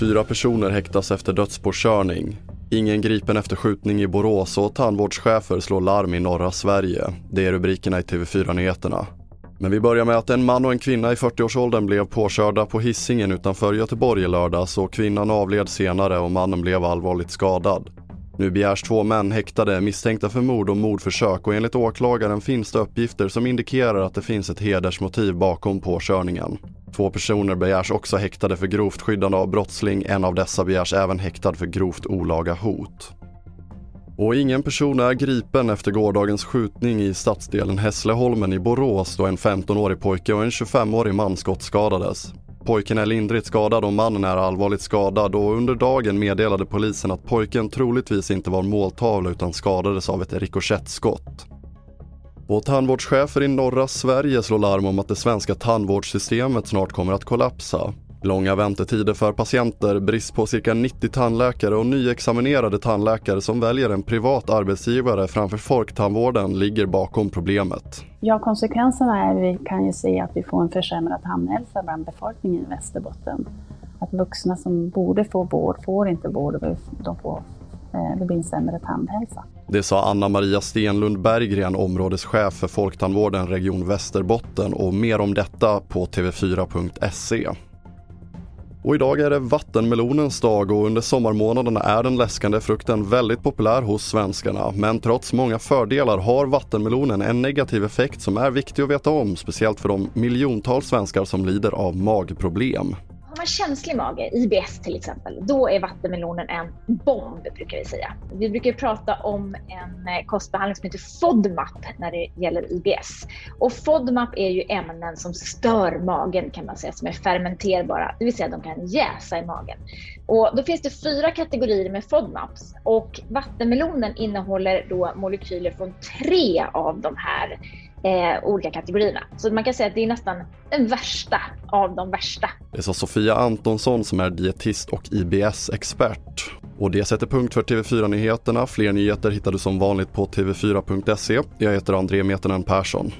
Fyra personer häktas efter dödspåkörning. Ingen gripen efter skjutning i Borås och tandvårdschefer slår larm i norra Sverige. Det är rubrikerna i TV4-nyheterna. Men vi börjar med att en man och en kvinna i 40-årsåldern blev påkörda på hissingen utanför Göteborg i lördags och kvinnan avled senare och mannen blev allvarligt skadad. Nu begärs två män häktade misstänkta för mord och mordförsök och enligt åklagaren finns det uppgifter som indikerar att det finns ett hedersmotiv bakom påkörningen. Två personer begärs också häktade för grovt skyddande av brottsling. En av dessa begärs även häktad för grovt olaga hot. Och ingen person är gripen efter gårdagens skjutning i stadsdelen Hässleholmen i Borås då en 15-årig pojke och en 25-årig man skottskadades. Pojken är lindrigt skadad och mannen är allvarligt skadad och under dagen meddelade polisen att pojken troligtvis inte var måltavla utan skadades av ett rikoschettskott. Och tandvårdschefer i norra Sverige slår larm om att det svenska tandvårdssystemet snart kommer att kollapsa. Långa väntetider för patienter, brist på cirka 90 tandläkare och nyexaminerade tandläkare som väljer en privat arbetsgivare framför folktandvården ligger bakom problemet. Ja, konsekvenserna är vi kan ju se att vi får en försämrad tandhälsa bland befolkningen i Västerbotten. Att vuxna som borde få vård får inte vård och de får, eh, det blir en sämre tandhälsa. Det sa Anna-Maria Stenlund Berggren, områdeschef för Folktandvården Region Västerbotten och mer om detta på tv4.se. Och idag är det vattenmelonens dag och under sommarmånaderna är den läskande frukten väldigt populär hos svenskarna. Men trots många fördelar har vattenmelonen en negativ effekt som är viktig att veta om, speciellt för de miljontals svenskar som lider av magproblem. Har man känslig mage, IBS till exempel, då är vattenmelonen en bomb brukar vi säga. Vi brukar prata om en eh, kostbehandling som heter FODMAP när det gäller IBS. Och FODMAP är ju ämnen som stör magen kan man säga, som är fermenterbara, det vill säga de kan jäsa i magen. Och då finns det fyra kategorier med FODMAPs och vattenmelonen innehåller då molekyler från tre av de här eh, olika kategorierna. Så man kan säga att det är nästan den värsta av de värsta. Det sa Sofia Antonsson som är dietist och IBS-expert. Och det sätter punkt för TV4-nyheterna. Fler nyheter hittar du som vanligt på tv4.se. Jag heter André Metenen Persson.